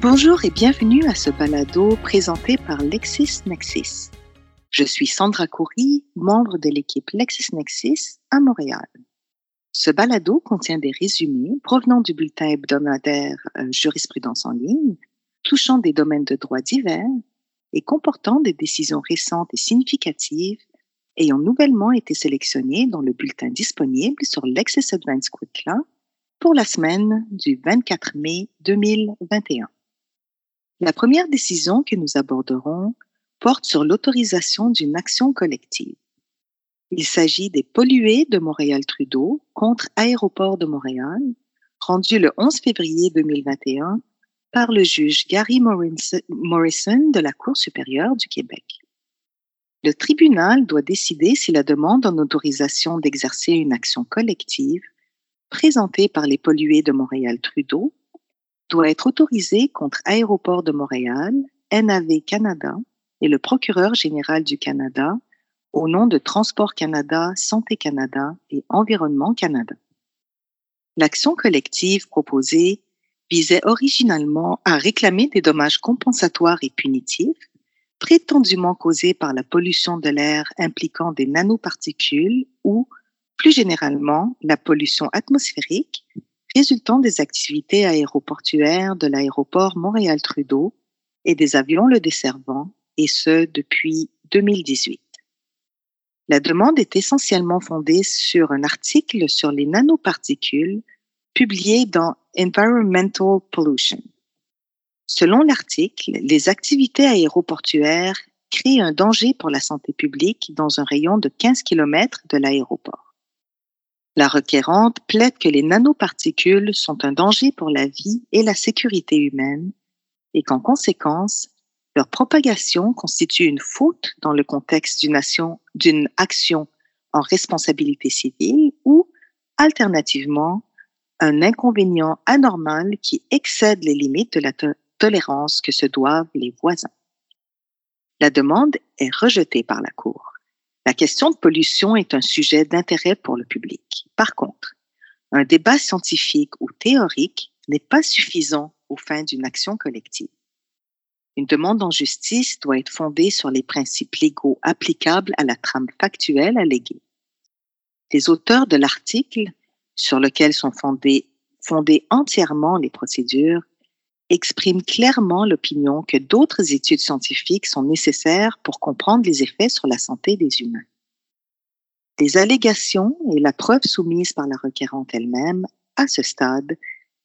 Bonjour et bienvenue à ce balado présenté par LexisNexis. Je suis Sandra Coury, membre de l'équipe LexisNexis à Montréal. Ce balado contient des résumés provenant du bulletin hebdomadaire euh, Jurisprudence en ligne, touchant des domaines de droit divers et comportant des décisions récentes et significatives ayant nouvellement été sélectionnées dans le bulletin disponible sur Lexis Advanced Quick Law pour la semaine du 24 mai 2021. La première décision que nous aborderons porte sur l'autorisation d'une action collective. Il s'agit des pollués de Montréal-Trudeau contre Aéroport de Montréal, rendu le 11 février 2021 par le juge Gary Morrison de la Cour supérieure du Québec. Le tribunal doit décider si la demande en autorisation d'exercer une action collective présentée par les pollués de Montréal-Trudeau doit être autorisée contre Aéroport de Montréal, NAV Canada et le procureur général du Canada au nom de Transport Canada, Santé Canada et Environnement Canada. L'action collective proposée visait originalement à réclamer des dommages compensatoires et punitifs prétendument causés par la pollution de l'air impliquant des nanoparticules ou, plus généralement, la pollution atmosphérique résultant des activités aéroportuaires de l'aéroport Montréal-Trudeau et des avions le desservant, et ce depuis 2018. La demande est essentiellement fondée sur un article sur les nanoparticules publié dans Environmental Pollution. Selon l'article, les activités aéroportuaires créent un danger pour la santé publique dans un rayon de 15 km de l'aéroport. La requérante plaide que les nanoparticules sont un danger pour la vie et la sécurité humaine et qu'en conséquence, leur propagation constitue une faute dans le contexte d'une action en responsabilité civile ou, alternativement, un inconvénient anormal qui excède les limites de la tolérance que se doivent les voisins. La demande est rejetée par la Cour. La question de pollution est un sujet d'intérêt pour le public. Par contre, un débat scientifique ou théorique n'est pas suffisant aux fins d'une action collective. Une demande en justice doit être fondée sur les principes légaux applicables à la trame factuelle alléguée. Les auteurs de l'article sur lequel sont fondées, fondées entièrement les procédures expriment clairement l'opinion que d'autres études scientifiques sont nécessaires pour comprendre les effets sur la santé des humains. Les allégations et la preuve soumise par la requérante elle-même, à ce stade,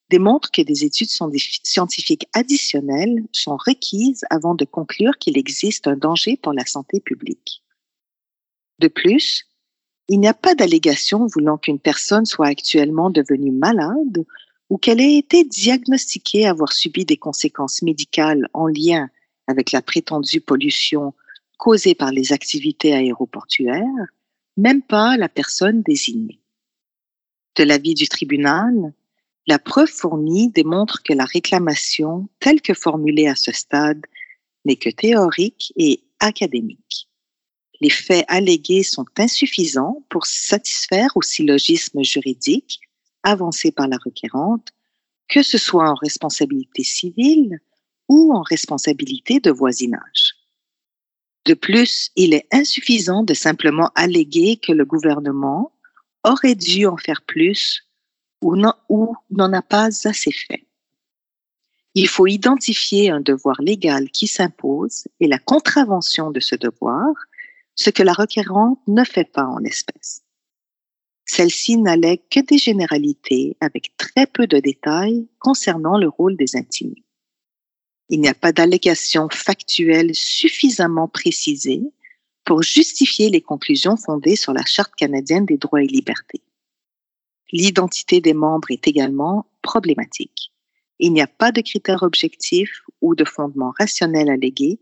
démontrent que des études scientifiques additionnelles sont requises avant de conclure qu'il existe un danger pour la santé publique. De plus, il n'y a pas d'allégation voulant qu'une personne soit actuellement devenue malade ou qu'elle ait été diagnostiquée avoir subi des conséquences médicales en lien avec la prétendue pollution causée par les activités aéroportuaires, même pas la personne désignée. De l'avis du tribunal, la preuve fournie démontre que la réclamation, telle que formulée à ce stade, n'est que théorique et académique. Les faits allégués sont insuffisants pour satisfaire au syllogisme juridique avancé par la requérante, que ce soit en responsabilité civile ou en responsabilité de voisinage. De plus, il est insuffisant de simplement alléguer que le gouvernement aurait dû en faire plus ou n'en a pas assez fait. Il faut identifier un devoir légal qui s'impose et la contravention de ce devoir, ce que la requérante ne fait pas en espèces. Celle-ci n'allègue que des généralités avec très peu de détails concernant le rôle des intimés. Il n'y a pas d'allégation factuelle suffisamment précisée pour justifier les conclusions fondées sur la Charte canadienne des droits et libertés. L'identité des membres est également problématique. Il n'y a pas de critères objectifs ou de fondements rationnels allégués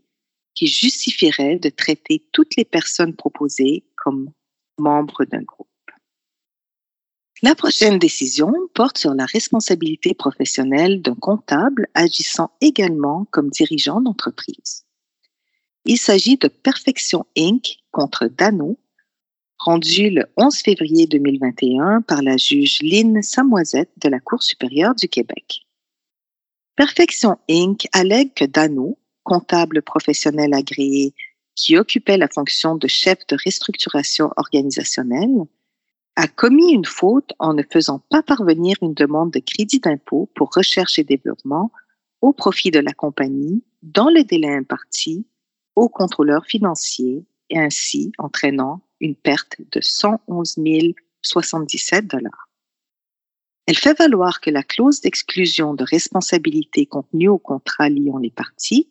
qui justifieraient de traiter toutes les personnes proposées comme membres d'un groupe. La prochaine décision porte sur la responsabilité professionnelle d'un comptable agissant également comme dirigeant d'entreprise. Il s'agit de Perfection Inc. contre Dano, rendu le 11 février 2021 par la juge Lynne Samoisette de la Cour supérieure du Québec. Perfection Inc. allègue que Dano, comptable professionnel agréé qui occupait la fonction de chef de restructuration organisationnelle, a commis une faute en ne faisant pas parvenir une demande de crédit d'impôt pour recherche et développement au profit de la compagnie dans le délai imparti au contrôleur financier et ainsi entraînant une perte de 111 077 dollars. Elle fait valoir que la clause d'exclusion de responsabilité contenue au contrat liant les parties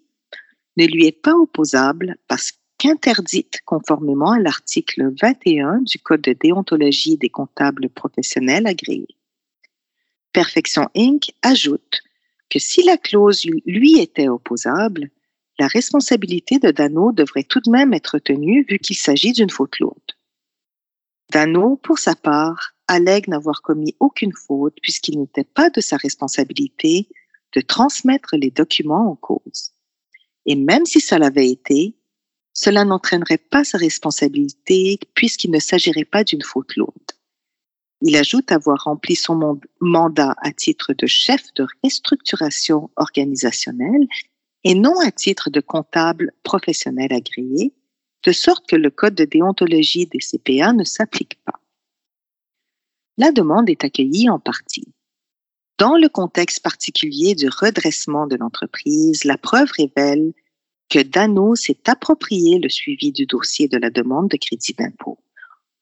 ne lui est pas opposable parce qu'interdite conformément à l'article 21 du Code de déontologie des comptables professionnels agréés. Perfection Inc. ajoute que si la clause lui était opposable, la responsabilité de Dano devrait tout de même être tenue vu qu'il s'agit d'une faute lourde. Dano, pour sa part, allègue n'avoir commis aucune faute puisqu'il n'était pas de sa responsabilité de transmettre les documents en cause. Et même si ça l'avait été, cela n'entraînerait pas sa responsabilité puisqu'il ne s'agirait pas d'une faute lourde. Il ajoute avoir rempli son mandat à titre de chef de restructuration organisationnelle et non à titre de comptable professionnel agréé, de sorte que le code de déontologie des CPA ne s'applique pas. La demande est accueillie en partie. Dans le contexte particulier du redressement de l'entreprise, la preuve révèle que Dano s'est approprié le suivi du dossier de la demande de crédit d'impôt.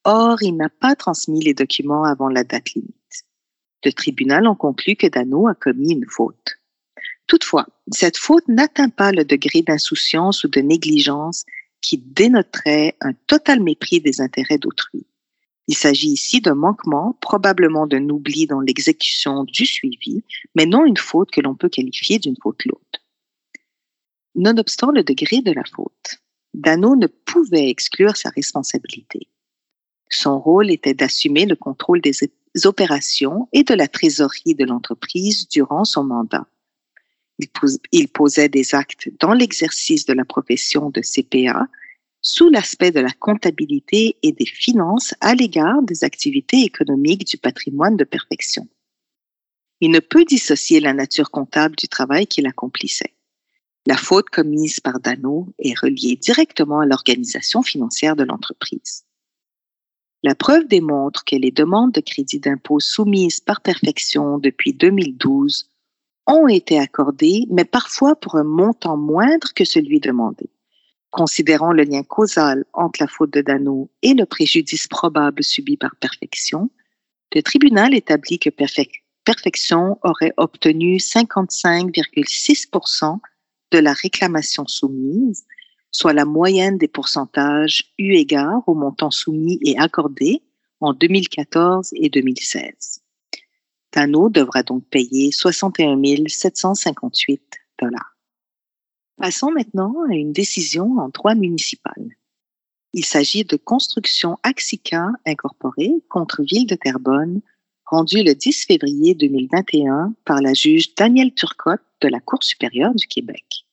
Or, il n'a pas transmis les documents avant la date limite. Le tribunal en conclut que Dano a commis une faute. Toutefois, cette faute n'atteint pas le degré d'insouciance ou de négligence qui dénoterait un total mépris des intérêts d'autrui. Il s'agit ici d'un manquement, probablement d'un oubli dans l'exécution du suivi, mais non une faute que l'on peut qualifier d'une faute lourde. Nonobstant le degré de la faute, Dano ne pouvait exclure sa responsabilité. Son rôle était d'assumer le contrôle des opérations et de la trésorerie de l'entreprise durant son mandat. Il, posait des actes dans l'exercice de la profession de CPA sous l'aspect de la comptabilité et des finances à l'égard des activités économiques du patrimoine de perfection. Il ne peut dissocier la nature comptable du travail qu'il accomplissait. La faute commise par Dano est reliée directement à l'organisation financière de l'entreprise. La preuve démontre que les demandes de crédit d'impôt soumises par perfection depuis 2012 ont été accordées, mais parfois pour un montant moindre que celui demandé. Considérant le lien causal entre la faute de Dano et le préjudice probable subi par perfection, le tribunal établit que perfection aurait obtenu 55,6 de la réclamation soumise, soit la moyenne des pourcentages eu égard au montant soumis et accordé en 2014 et 2016. Tano devra donc payer 61 758 dollars. Passons maintenant à une décision en droit municipal. Il s'agit de Construction Axica Incorporée contre Ville de Terrebonne, rendue le 10 février 2021 par la juge Danielle Turcotte de la Cour supérieure du Québec.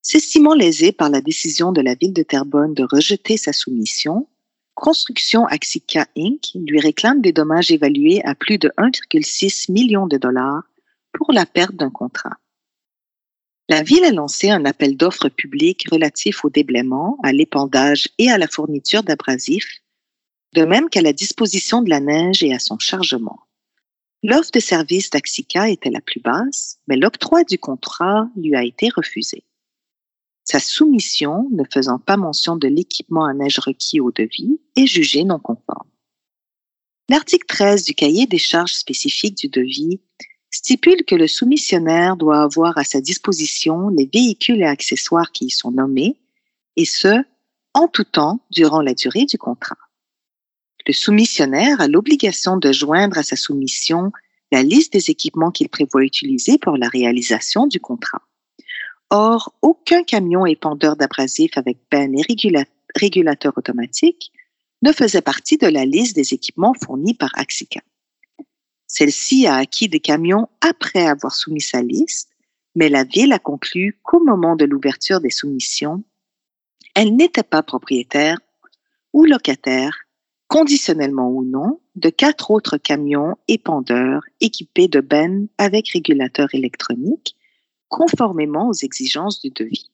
S'estimant lésé par la décision de la ville de Terrebonne de rejeter sa soumission, Construction Axica Inc. lui réclame des dommages évalués à plus de 1,6 million de dollars pour la perte d'un contrat. La ville a lancé un appel d'offres public relatif au déblaiement, à l'épandage et à la fourniture d'abrasifs, de même qu'à la disposition de la neige et à son chargement. L'offre de service d'Axica était la plus basse, mais l'octroi du contrat lui a été refusé. Sa soumission, ne faisant pas mention de l'équipement à neige requis au devis, est jugée non conforme. L'article 13 du cahier des charges spécifiques du devis stipule que le soumissionnaire doit avoir à sa disposition les véhicules et accessoires qui y sont nommés, et ce, en tout temps durant la durée du contrat. Le soumissionnaire a l'obligation de joindre à sa soumission la liste des équipements qu'il prévoit utiliser pour la réalisation du contrat. Or, aucun camion épandeur d'abrasifs avec peine et régulateur automatique ne faisait partie de la liste des équipements fournis par Axica. Celle-ci a acquis des camions après avoir soumis sa liste, mais la ville a conclu qu'au moment de l'ouverture des soumissions, elle n'était pas propriétaire ou locataire, conditionnellement ou non, de quatre autres camions épandeurs équipés de bennes avec régulateur électronique, conformément aux exigences du devis.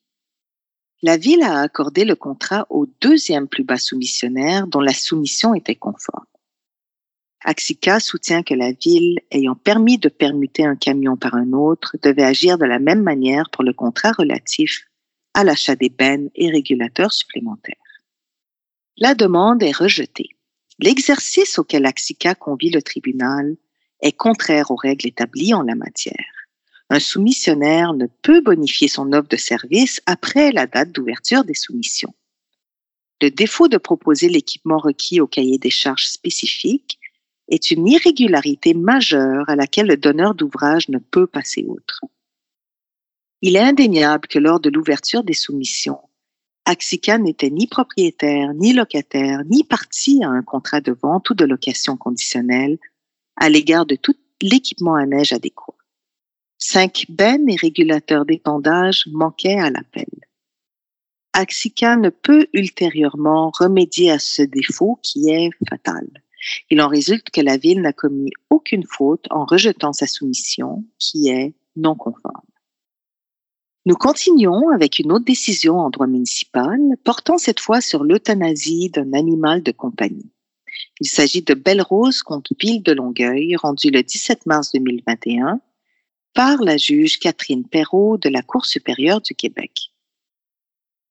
La ville a accordé le contrat au deuxième plus bas soumissionnaire dont la soumission était conforme. Axica soutient que la ville, ayant permis de permuter un camion par un autre, devait agir de la même manière pour le contrat relatif à l'achat des bennes et régulateurs supplémentaires. La demande est rejetée. L'exercice auquel Axica convie le tribunal est contraire aux règles établies en la matière. Un soumissionnaire ne peut bonifier son offre de service après la date d'ouverture des soumissions. Le défaut de proposer l'équipement requis au cahier des charges spécifique est une irrégularité majeure à laquelle le donneur d'ouvrage ne peut passer outre. Il est indéniable que lors de l'ouverture des soumissions, Axica n'était ni propriétaire, ni locataire, ni partie à un contrat de vente ou de location conditionnelle à l'égard de tout l'équipement à neige adéquat. Cinq bennes et régulateurs d'épandage manquaient à l'appel. Axica ne peut ultérieurement remédier à ce défaut qui est fatal. Il en résulte que la ville n'a commis aucune faute en rejetant sa soumission qui est non conforme. Nous continuons avec une autre décision en droit municipal portant cette fois sur l'euthanasie d'un animal de compagnie. Il s'agit de Belle Rose contre Ville de Longueuil, rendu le 17 mars 2021 par la juge Catherine Perrault de la Cour supérieure du Québec.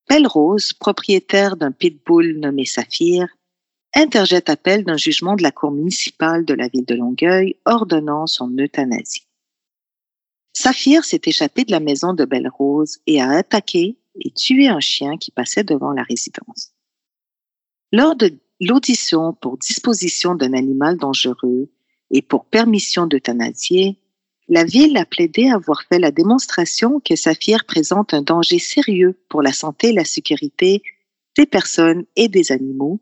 Belle Rose, propriétaire d'un pitbull nommé Saphir, interjette appel d'un jugement de la Cour municipale de la ville de Longueuil ordonnant son euthanasie. Saphir s'est échappé de la maison de Belle Rose et a attaqué et tué un chien qui passait devant la résidence. Lors de l'audition pour disposition d'un animal dangereux et pour permission d'euthanasier, la ville a plaidé avoir fait la démonstration que Saphir présente un danger sérieux pour la santé et la sécurité des personnes et des animaux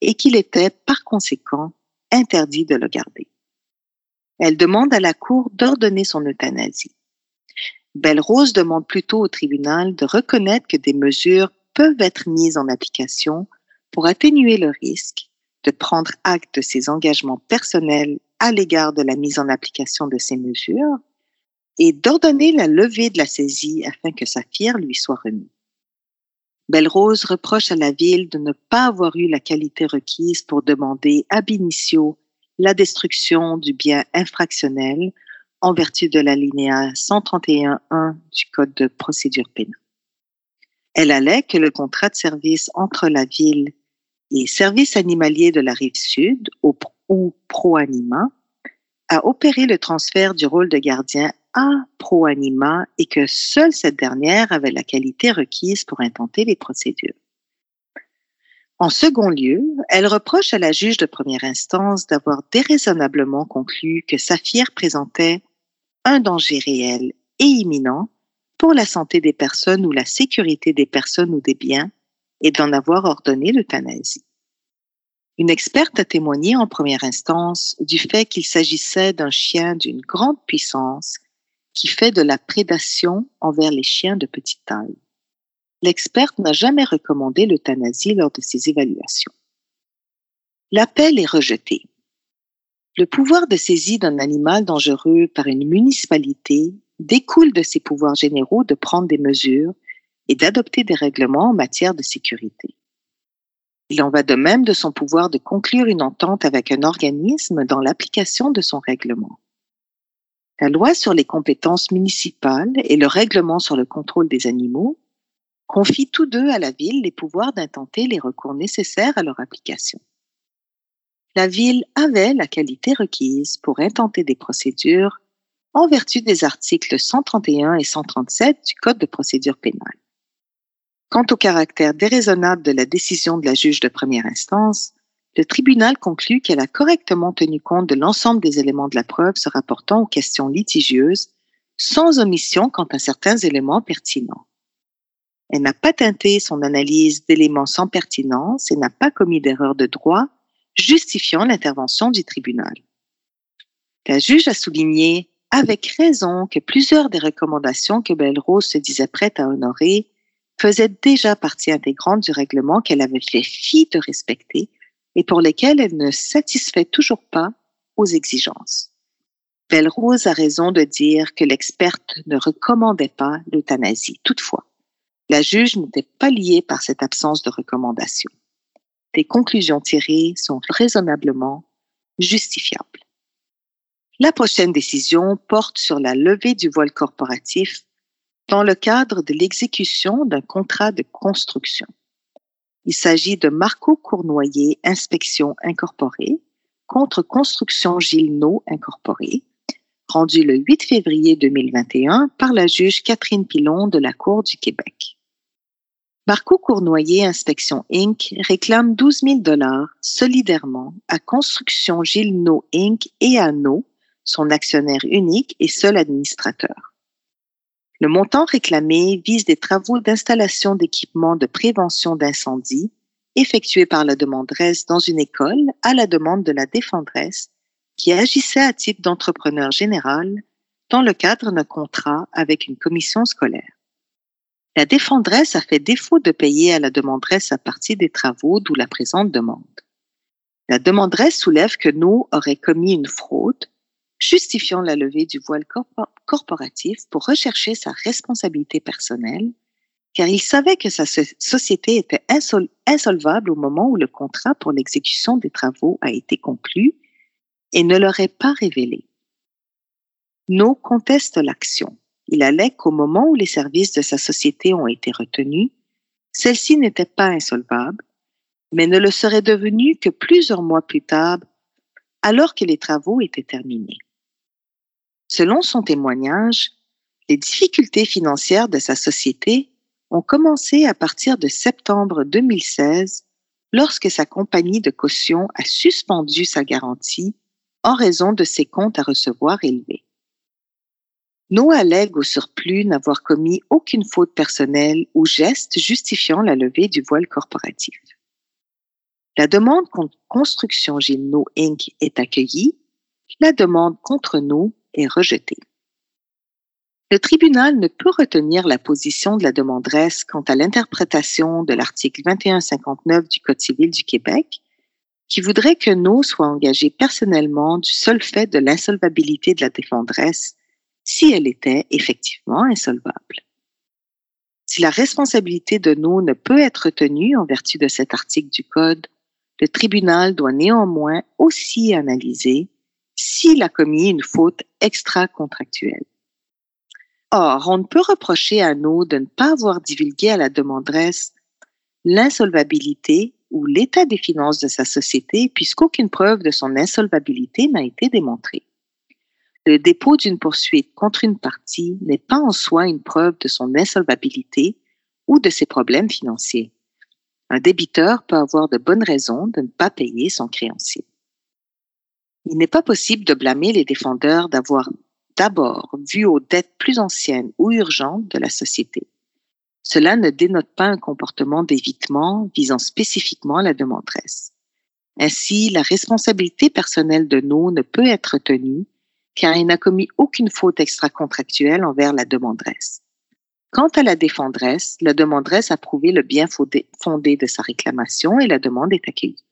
et qu'il était par conséquent interdit de le garder. Elle demande à la Cour d'ordonner son euthanasie. Belle Rose demande plutôt au tribunal de reconnaître que des mesures peuvent être mises en application pour atténuer le risque de prendre acte de ses engagements personnels à l'égard de la mise en application de ces mesures et d'ordonner la levée de la saisie afin que sa fière lui soit remise. Belle Rose reproche à la ville de ne pas avoir eu la qualité requise pour demander ab initio la destruction du bien infractionnel en vertu de l'alinéa 131.1 du Code de procédure pénale. Elle allait que le contrat de service entre la ville et Service animalier de la rive sud, ou ProAnima, a opéré le transfert du rôle de gardien à ProAnima et que seule cette dernière avait la qualité requise pour intenter les procédures. En second lieu, elle reproche à la juge de première instance d'avoir déraisonnablement conclu que Saphir présentait un danger réel et imminent pour la santé des personnes ou la sécurité des personnes ou des biens et d'en avoir ordonné l'euthanasie. Une experte a témoigné en première instance du fait qu'il s'agissait d'un chien d'une grande puissance qui fait de la prédation envers les chiens de petite taille l'experte n'a jamais recommandé l'euthanasie lors de ses évaluations. L'appel est rejeté. Le pouvoir de saisie d'un animal dangereux par une municipalité découle de ses pouvoirs généraux de prendre des mesures et d'adopter des règlements en matière de sécurité. Il en va de même de son pouvoir de conclure une entente avec un organisme dans l'application de son règlement. La loi sur les compétences municipales et le règlement sur le contrôle des animaux confient tous deux à la ville les pouvoirs d'intenter les recours nécessaires à leur application. La ville avait la qualité requise pour intenter des procédures en vertu des articles 131 et 137 du Code de procédure pénale. Quant au caractère déraisonnable de la décision de la juge de première instance, le tribunal conclut qu'elle a correctement tenu compte de l'ensemble des éléments de la preuve se rapportant aux questions litigieuses, sans omission quant à certains éléments pertinents. Elle n'a pas teinté son analyse d'éléments sans pertinence et n'a pas commis d'erreur de droit justifiant l'intervention du tribunal. La juge a souligné avec raison que plusieurs des recommandations que Belle Rose se disait prête à honorer faisaient déjà partie intégrante du règlement qu'elle avait fait fi de respecter et pour lesquelles elle ne satisfait toujours pas aux exigences. Belle Rose a raison de dire que l'experte ne recommandait pas l'euthanasie. Toutefois, la juge n'était pas liée par cette absence de recommandation. Les conclusions tirées sont raisonnablement justifiables. La prochaine décision porte sur la levée du voile corporatif dans le cadre de l'exécution d'un contrat de construction. Il s'agit de Marco Cournoyer Inspection Incorporée contre Construction Gilno Incorporée, rendu le 8 février 2021 par la juge Catherine Pilon de la Cour du Québec. Marco Cournoyer Inspection Inc. réclame 12 000 dollars solidairement à Construction Gilno Inc. et à No, son actionnaire unique et seul administrateur. Le montant réclamé vise des travaux d'installation d'équipements de prévention d'incendie effectués par la demanderesse dans une école à la demande de la défendresse qui agissait à titre d'entrepreneur général dans le cadre d'un contrat avec une commission scolaire. La défendresse a fait défaut de payer à la demanderesse à partir des travaux, d'où la présente demande. La demanderesse soulève que nous aurait commis une fraude, justifiant la levée du voile corporatif pour rechercher sa responsabilité personnelle, car il savait que sa société était insolvable au moment où le contrat pour l'exécution des travaux a été conclu et ne l'aurait pas révélé. No conteste l'action. Il allait qu'au moment où les services de sa société ont été retenus, celle-ci n'était pas insolvable, mais ne le serait devenue que plusieurs mois plus tard, alors que les travaux étaient terminés. Selon son témoignage, les difficultés financières de sa société ont commencé à partir de septembre 2016, lorsque sa compagnie de caution a suspendu sa garantie en raison de ses comptes à recevoir élevés. No allègue au surplus n'avoir commis aucune faute personnelle ou geste justifiant la levée du voile corporatif. La demande contre Construction Gilno Inc. est accueillie, la demande contre nous est rejetée. Le tribunal ne peut retenir la position de la demanderesse quant à l'interprétation de l'article 2159 du Code civil du Québec, qui voudrait que No soit engagé personnellement du seul fait de l'insolvabilité de la défendresse si elle était effectivement insolvable. Si la responsabilité de No ne peut être tenue en vertu de cet article du Code, le tribunal doit néanmoins aussi analyser s'il a commis une faute extra-contractuelle. Or, on ne peut reprocher à No de ne pas avoir divulgué à la demanderesse l'insolvabilité ou l'état des finances de sa société puisqu'aucune preuve de son insolvabilité n'a été démontrée. Le dépôt d'une poursuite contre une partie n'est pas en soi une preuve de son insolvabilité ou de ses problèmes financiers. Un débiteur peut avoir de bonnes raisons de ne pas payer son créancier. Il n'est pas possible de blâmer les défendeurs d'avoir d'abord vu aux dettes plus anciennes ou urgentes de la société. Cela ne dénote pas un comportement d'évitement visant spécifiquement la demanderesse. Ainsi, la responsabilité personnelle de No ne peut être tenue car il n'a commis aucune faute extra-contractuelle envers la demanderesse. Quant à la défendresse, la demanderesse a prouvé le bien fondé de sa réclamation et la demande est accueillie.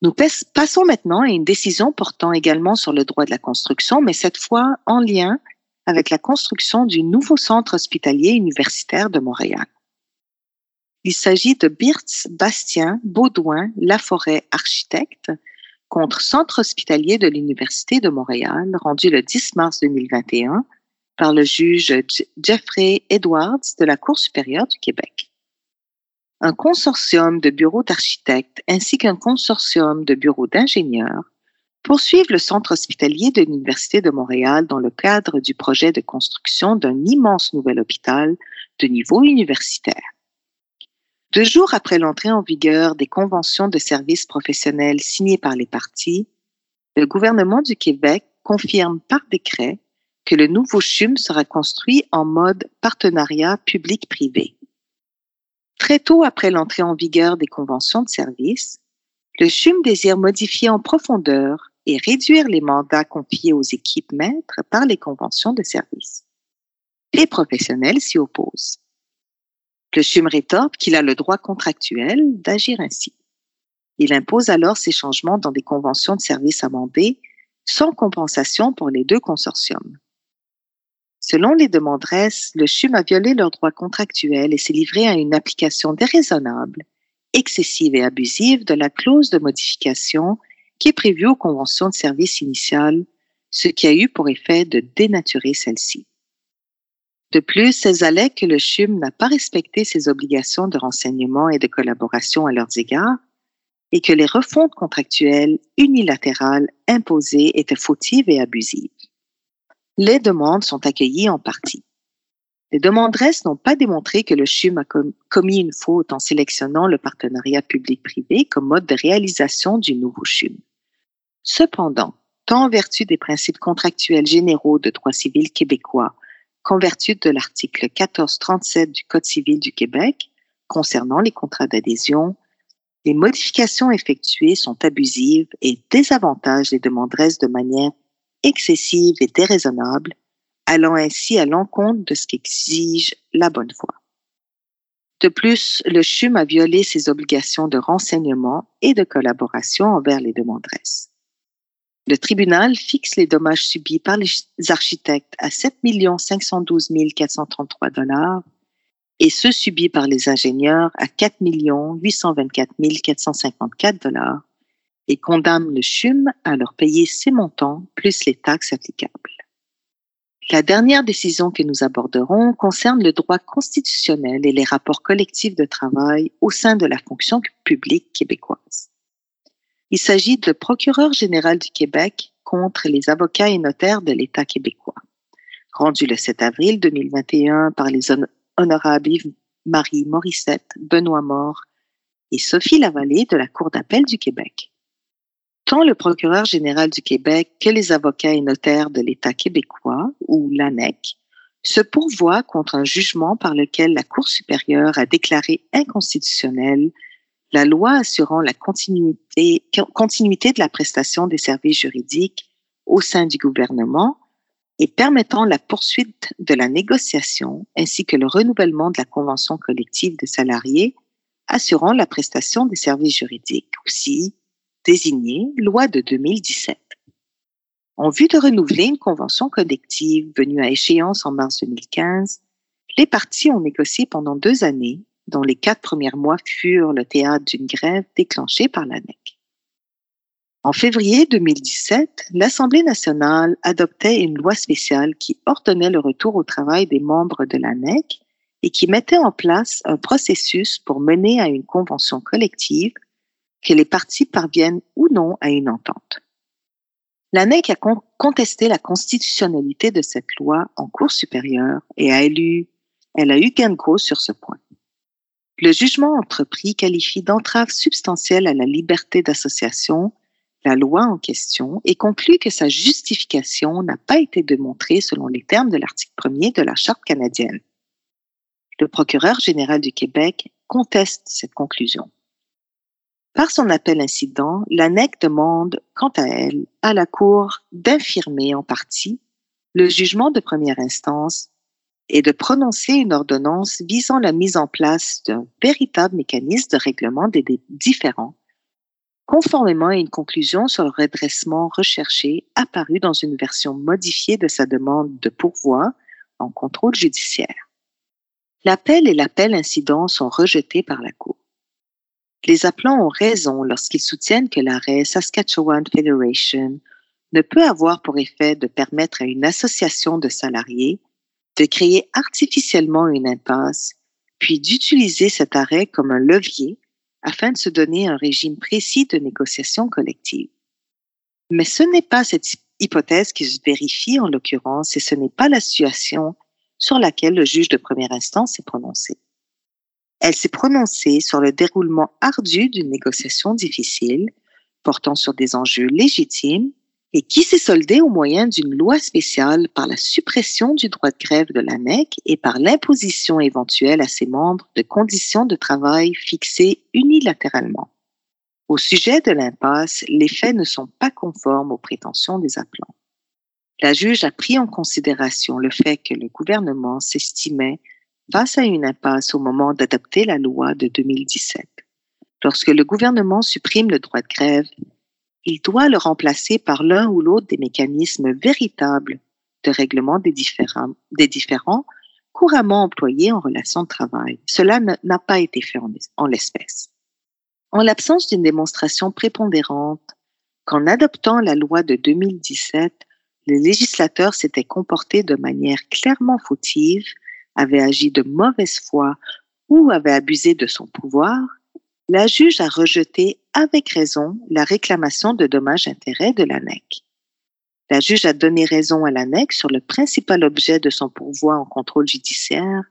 Nous passons maintenant à une décision portant également sur le droit de la construction, mais cette fois en lien avec la construction du nouveau centre hospitalier universitaire de Montréal. Il s'agit de Birtz, Bastien, Baudouin, Laforêt, architecte, contre Centre hospitalier de l'Université de Montréal, rendu le 10 mars 2021 par le juge Jeffrey Edwards de la Cour supérieure du Québec. Un consortium de bureaux d'architectes ainsi qu'un consortium de bureaux d'ingénieurs poursuivent le centre hospitalier de l'Université de Montréal dans le cadre du projet de construction d'un immense nouvel hôpital de niveau universitaire. Deux jours après l'entrée en vigueur des conventions de services professionnels signées par les partis, le gouvernement du Québec confirme par décret que le nouveau CHUM sera construit en mode partenariat public-privé. Très tôt après l'entrée en vigueur des conventions de services, le CHUM désire modifier en profondeur et réduire les mandats confiés aux équipes maîtres par les conventions de services. Les professionnels s'y opposent. Le CHUM rétorque qu'il a le droit contractuel d'agir ainsi. Il impose alors ces changements dans des conventions de services amendées sans compensation pour les deux consortiums. Selon les demanderesses, le CHUM a violé leurs droits contractuels et s'est livré à une application déraisonnable, excessive et abusive de la clause de modification qui est prévue aux conventions de services initiales, ce qui a eu pour effet de dénaturer celle-ci. De plus, elles allaient que le CHUM n'a pas respecté ses obligations de renseignement et de collaboration à leurs égards et que les refontes contractuelles unilatérales imposées étaient fautives et abusives. Les demandes sont accueillies en partie. Les demanderesses n'ont pas démontré que le CHUM a commis une faute en sélectionnant le partenariat public-privé comme mode de réalisation du nouveau CHUM. Cependant, tant en vertu des principes contractuels généraux de droit civil québécois qu'en de l'article 1437 du Code civil du Québec concernant les contrats d'adhésion, les modifications effectuées sont abusives et désavantagent les demanderesses de manière excessive et déraisonnable, allant ainsi à l'encontre de ce qu'exige la bonne foi. De plus, le CHUM a violé ses obligations de renseignement et de collaboration envers les demanderesses. Le tribunal fixe les dommages subis par les architectes à 7 512 433 dollars et ceux subis par les ingénieurs à 4 824 454 dollars et condamne le CHUM à leur payer ces montants plus les taxes applicables. La dernière décision que nous aborderons concerne le droit constitutionnel et les rapports collectifs de travail au sein de la fonction publique québécoise. Il s'agit de procureur général du Québec contre les avocats et notaires de l'État québécois, rendu le 7 avril 2021 par les honorables Marie Morissette, Benoît Mort et Sophie Lavallée de la Cour d'appel du Québec. Tant le procureur général du Québec que les avocats et notaires de l'État québécois, ou l'ANEC, se pourvoient contre un jugement par lequel la Cour supérieure a déclaré inconstitutionnel la loi assurant la continuité, de la prestation des services juridiques au sein du gouvernement et permettant la poursuite de la négociation ainsi que le renouvellement de la convention collective des salariés assurant la prestation des services juridiques, aussi désignée loi de 2017. En vue de renouveler une convention collective venue à échéance en mars 2015, les partis ont négocié pendant deux années dont les quatre premiers mois furent le théâtre d'une grève déclenchée par l'ANEC. En février 2017, l'Assemblée nationale adoptait une loi spéciale qui ordonnait le retour au travail des membres de l'ANEC et qui mettait en place un processus pour mener à une convention collective que les partis parviennent ou non à une entente. L'ANEC a contesté la constitutionnalité de cette loi en Cour supérieure et a élu, elle a eu gain de cause sur ce point. Le jugement entrepris qualifie d'entrave substantielle à la liberté d'association la loi en question et conclut que sa justification n'a pas été démontrée selon les termes de l'article 1er de la Charte canadienne. Le procureur général du Québec conteste cette conclusion. Par son appel incident, l'ANEC demande, quant à elle, à la Cour d'infirmer en partie le jugement de première instance et de prononcer une ordonnance visant la mise en place d'un véritable mécanisme de règlement des différends, conformément à une conclusion sur le redressement recherché apparu dans une version modifiée de sa demande de pourvoi en contrôle judiciaire. L'appel et l'appel incident sont rejetés par la Cour. Les appelants ont raison lorsqu'ils soutiennent que l'arrêt Saskatchewan Federation ne peut avoir pour effet de permettre à une association de salariés de créer artificiellement une impasse, puis d'utiliser cet arrêt comme un levier afin de se donner un régime précis de négociation collective. Mais ce n'est pas cette hypothèse qui se vérifie en l'occurrence et ce n'est pas la situation sur laquelle le juge de première instance s'est prononcé. Elle s'est prononcée sur le déroulement ardu d'une négociation difficile portant sur des enjeux légitimes et qui s'est soldé au moyen d'une loi spéciale par la suppression du droit de grève de l'ANEC et par l'imposition éventuelle à ses membres de conditions de travail fixées unilatéralement. Au sujet de l'impasse, les faits ne sont pas conformes aux prétentions des appelants. La juge a pris en considération le fait que le gouvernement s'estimait face à une impasse au moment d'adopter la loi de 2017. Lorsque le gouvernement supprime le droit de grève, il doit le remplacer par l'un ou l'autre des mécanismes véritables de règlement des différents, couramment employés en relation de travail. Cela n'a pas été fait en, en l'espèce. En l'absence d'une démonstration prépondérante qu'en adoptant la loi de 2017, le législateur s'était comporté de manière clairement fautive, avait agi de mauvaise foi ou avait abusé de son pouvoir, la juge a rejeté avec raison la réclamation de dommages-intérêts de l'ANEC. La juge a donné raison à l'ANEC sur le principal objet de son pourvoi en contrôle judiciaire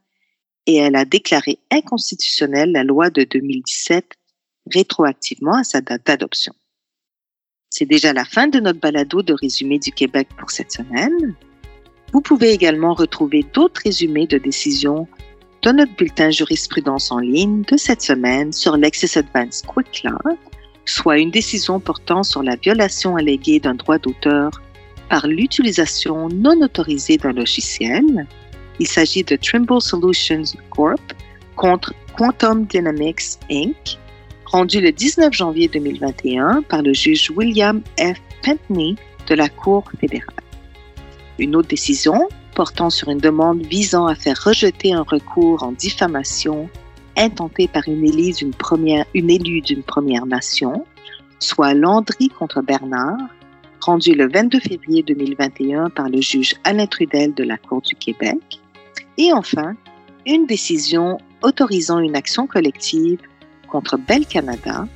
et elle a déclaré inconstitutionnelle la loi de 2017 rétroactivement à sa date d'adoption. C'est déjà la fin de notre balado de résumé du Québec pour cette semaine. Vous pouvez également retrouver d'autres résumés de décisions dans notre bulletin jurisprudence en ligne de cette semaine sur Lexis Advance Quick Law, soit une décision portant sur la violation alléguée d'un droit d'auteur par l'utilisation non autorisée d'un logiciel. Il s'agit de Trimble Solutions Corp contre Quantum Dynamics Inc., rendu le 19 janvier 2021 par le juge William F. Pentney de la Cour fédérale. Une autre décision portant sur une demande visant à faire rejeter un recours en diffamation intenté par une élue d'une première, une élue d'une première nation, soit Landry contre Bernard, rendu le 22 février 2021 par le juge Alain Trudel de la Cour du Québec. Et enfin, une décision autorisant une action collective contre Bell Canada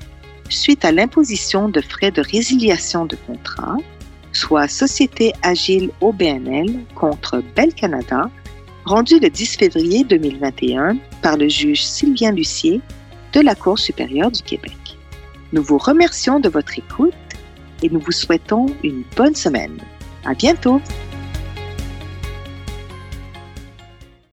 suite à l'imposition de frais de résiliation de contrat soit Société Agile OBNL contre Bell Canada, rendu le 10 février 2021 par le juge Sylvien Lucier de la Cour supérieure du Québec. Nous vous remercions de votre écoute et nous vous souhaitons une bonne semaine. À bientôt!